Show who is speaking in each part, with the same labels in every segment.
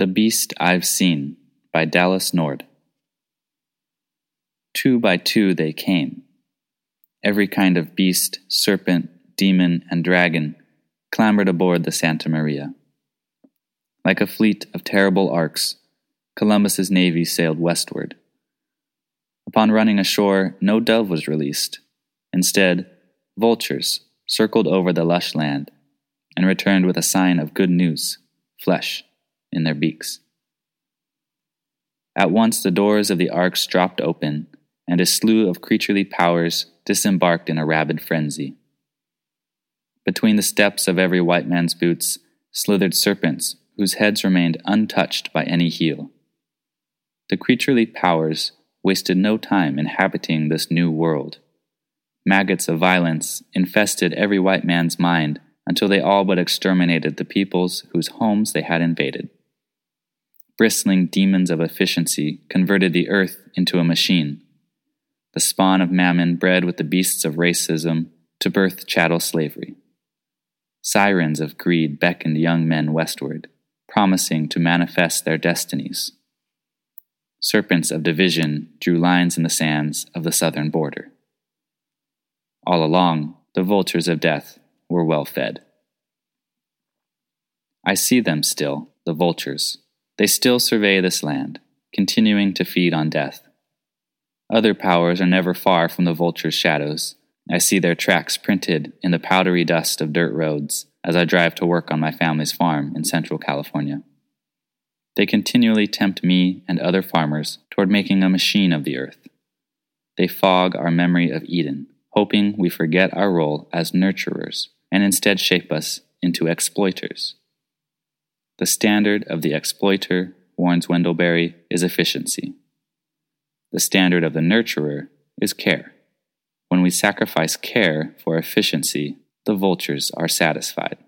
Speaker 1: The Beast I've Seen by Dallas Nord. Two by two they came. Every kind of beast, serpent, demon, and dragon clambered aboard the Santa Maria. Like a fleet of terrible arks, Columbus's navy sailed westward. Upon running ashore, no dove was released. Instead, vultures circled over the lush land and returned with a sign of good news flesh in their beaks. At once the doors of the arks dropped open, and a slew of creaturely powers disembarked in a rabid frenzy. Between the steps of every white man's boots slithered serpents whose heads remained untouched by any heel. The creaturely powers wasted no time inhabiting this new world. Maggots of violence infested every white man's mind until they all but exterminated the peoples whose homes they had invaded bristling demons of efficiency converted the earth into a machine, the spawn of mammon bred with the beasts of racism to birth chattel slavery. Sirens of greed beckoned young men westward, promising to manifest their destinies. Serpents of division drew lines in the sands of the southern border. All along, the vultures of death were well fed. I see them still, the vultures, they still survey this land, continuing to feed on death. Other powers are never far from the vulture's shadows. I see their tracks printed in the powdery dust of dirt roads as I drive to work on my family's farm in central California. They continually tempt me and other farmers toward making a machine of the earth. They fog our memory of Eden, hoping we forget our role as nurturers and instead shape us into exploiters. The standard of the exploiter, warns Wendell Berry, is efficiency. The standard of the nurturer is care. When we sacrifice care for efficiency, the vultures are satisfied.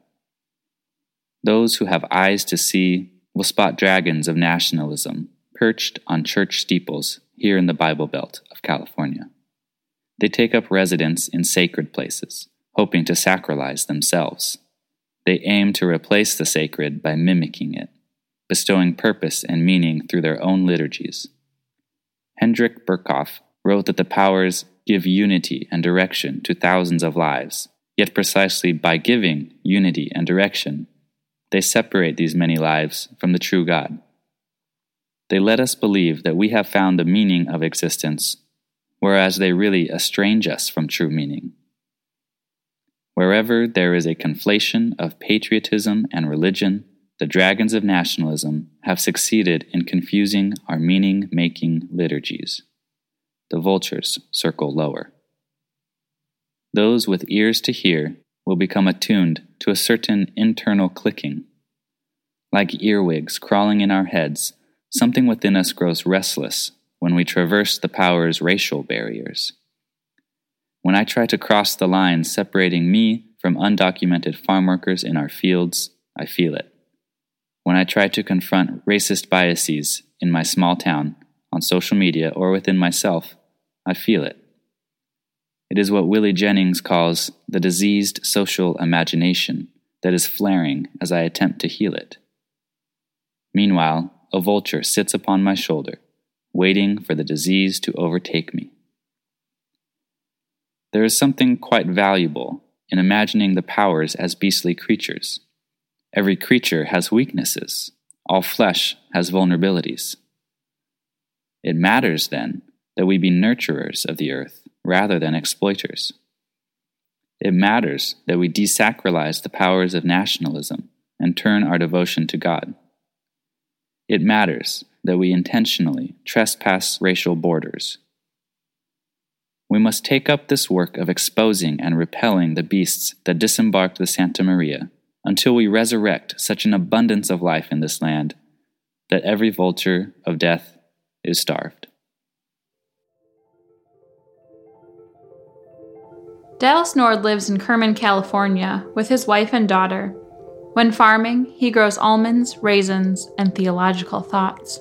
Speaker 1: Those who have eyes to see will spot dragons of nationalism perched on church steeples here in the Bible Belt of California. They take up residence in sacred places, hoping to sacralize themselves. They aim to replace the sacred by mimicking it, bestowing purpose and meaning through their own liturgies. Hendrik Berkhof wrote that the powers give unity and direction to thousands of lives, yet precisely by giving unity and direction, they separate these many lives from the true God. They let us believe that we have found the meaning of existence, whereas they really estrange us from true meaning. Wherever there is a conflation of patriotism and religion, the dragons of nationalism have succeeded in confusing our meaning making liturgies. The vultures circle lower. Those with ears to hear will become attuned to a certain internal clicking. Like earwigs crawling in our heads, something within us grows restless when we traverse the power's racial barriers. When I try to cross the line separating me from undocumented farm workers in our fields, I feel it. When I try to confront racist biases in my small town, on social media, or within myself, I feel it. It is what Willie Jennings calls the diseased social imagination that is flaring as I attempt to heal it. Meanwhile, a vulture sits upon my shoulder, waiting for the disease to overtake me. There is something quite valuable in imagining the powers as beastly creatures. Every creature has weaknesses, all flesh has vulnerabilities. It matters, then, that we be nurturers of the earth rather than exploiters. It matters that we desacralize the powers of nationalism and turn our devotion to God. It matters that we intentionally trespass racial borders we must take up this work of exposing and repelling the beasts that disembarked the Santa Maria until we resurrect such an abundance of life in this land that every vulture of death is starved.
Speaker 2: Dallas Nord lives in Kerman, California, with his wife and daughter. When farming, he grows almonds, raisins, and theological thoughts.